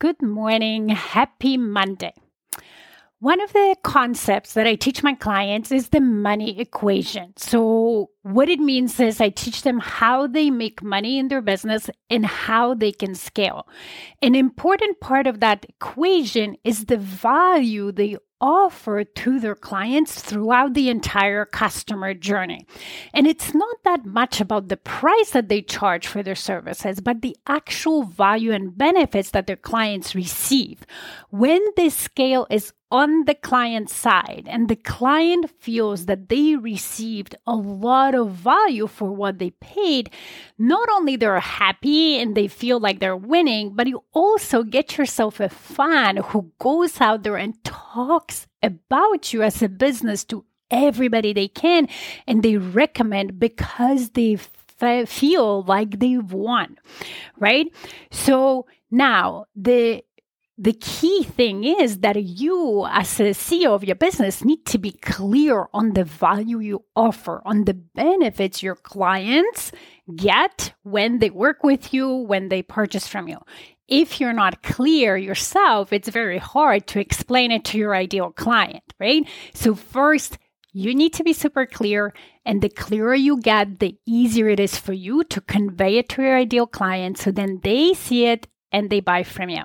Good morning. Happy Monday. One of the concepts that I teach my clients is the money equation. So, what it means is I teach them how they make money in their business and how they can scale. An important part of that equation is the value they offer to their clients throughout the entire customer journey. And it's not that much about the price that they charge for their services, but the actual value and benefits that their clients receive. When this scale is on the client side and the client feels that they received a lot of value for what they paid, not only they're happy and they feel like they're winning, but you also get yourself a fan who goes out there and talks about you as a business to everybody they can and they recommend because they feel like they've won, right? So now the the key thing is that you, as a CEO of your business, need to be clear on the value you offer, on the benefits your clients get when they work with you, when they purchase from you. If you're not clear yourself, it's very hard to explain it to your ideal client, right? So, first, you need to be super clear. And the clearer you get, the easier it is for you to convey it to your ideal client. So then they see it and they buy from you.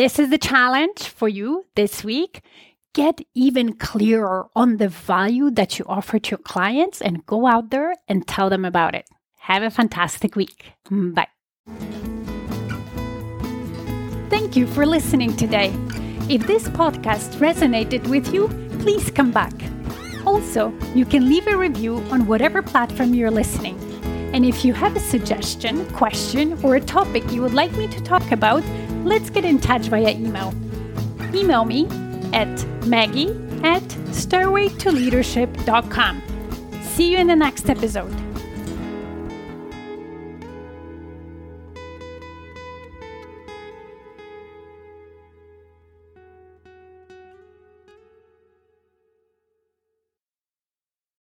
This is the challenge for you this week. Get even clearer on the value that you offer to your clients and go out there and tell them about it. Have a fantastic week. Bye. Thank you for listening today. If this podcast resonated with you, please come back. Also, you can leave a review on whatever platform you're listening. And if you have a suggestion, question, or a topic you would like me to talk about, let's get in touch via email. Email me at maggie at stairwaytoleadership.com. See you in the next episode.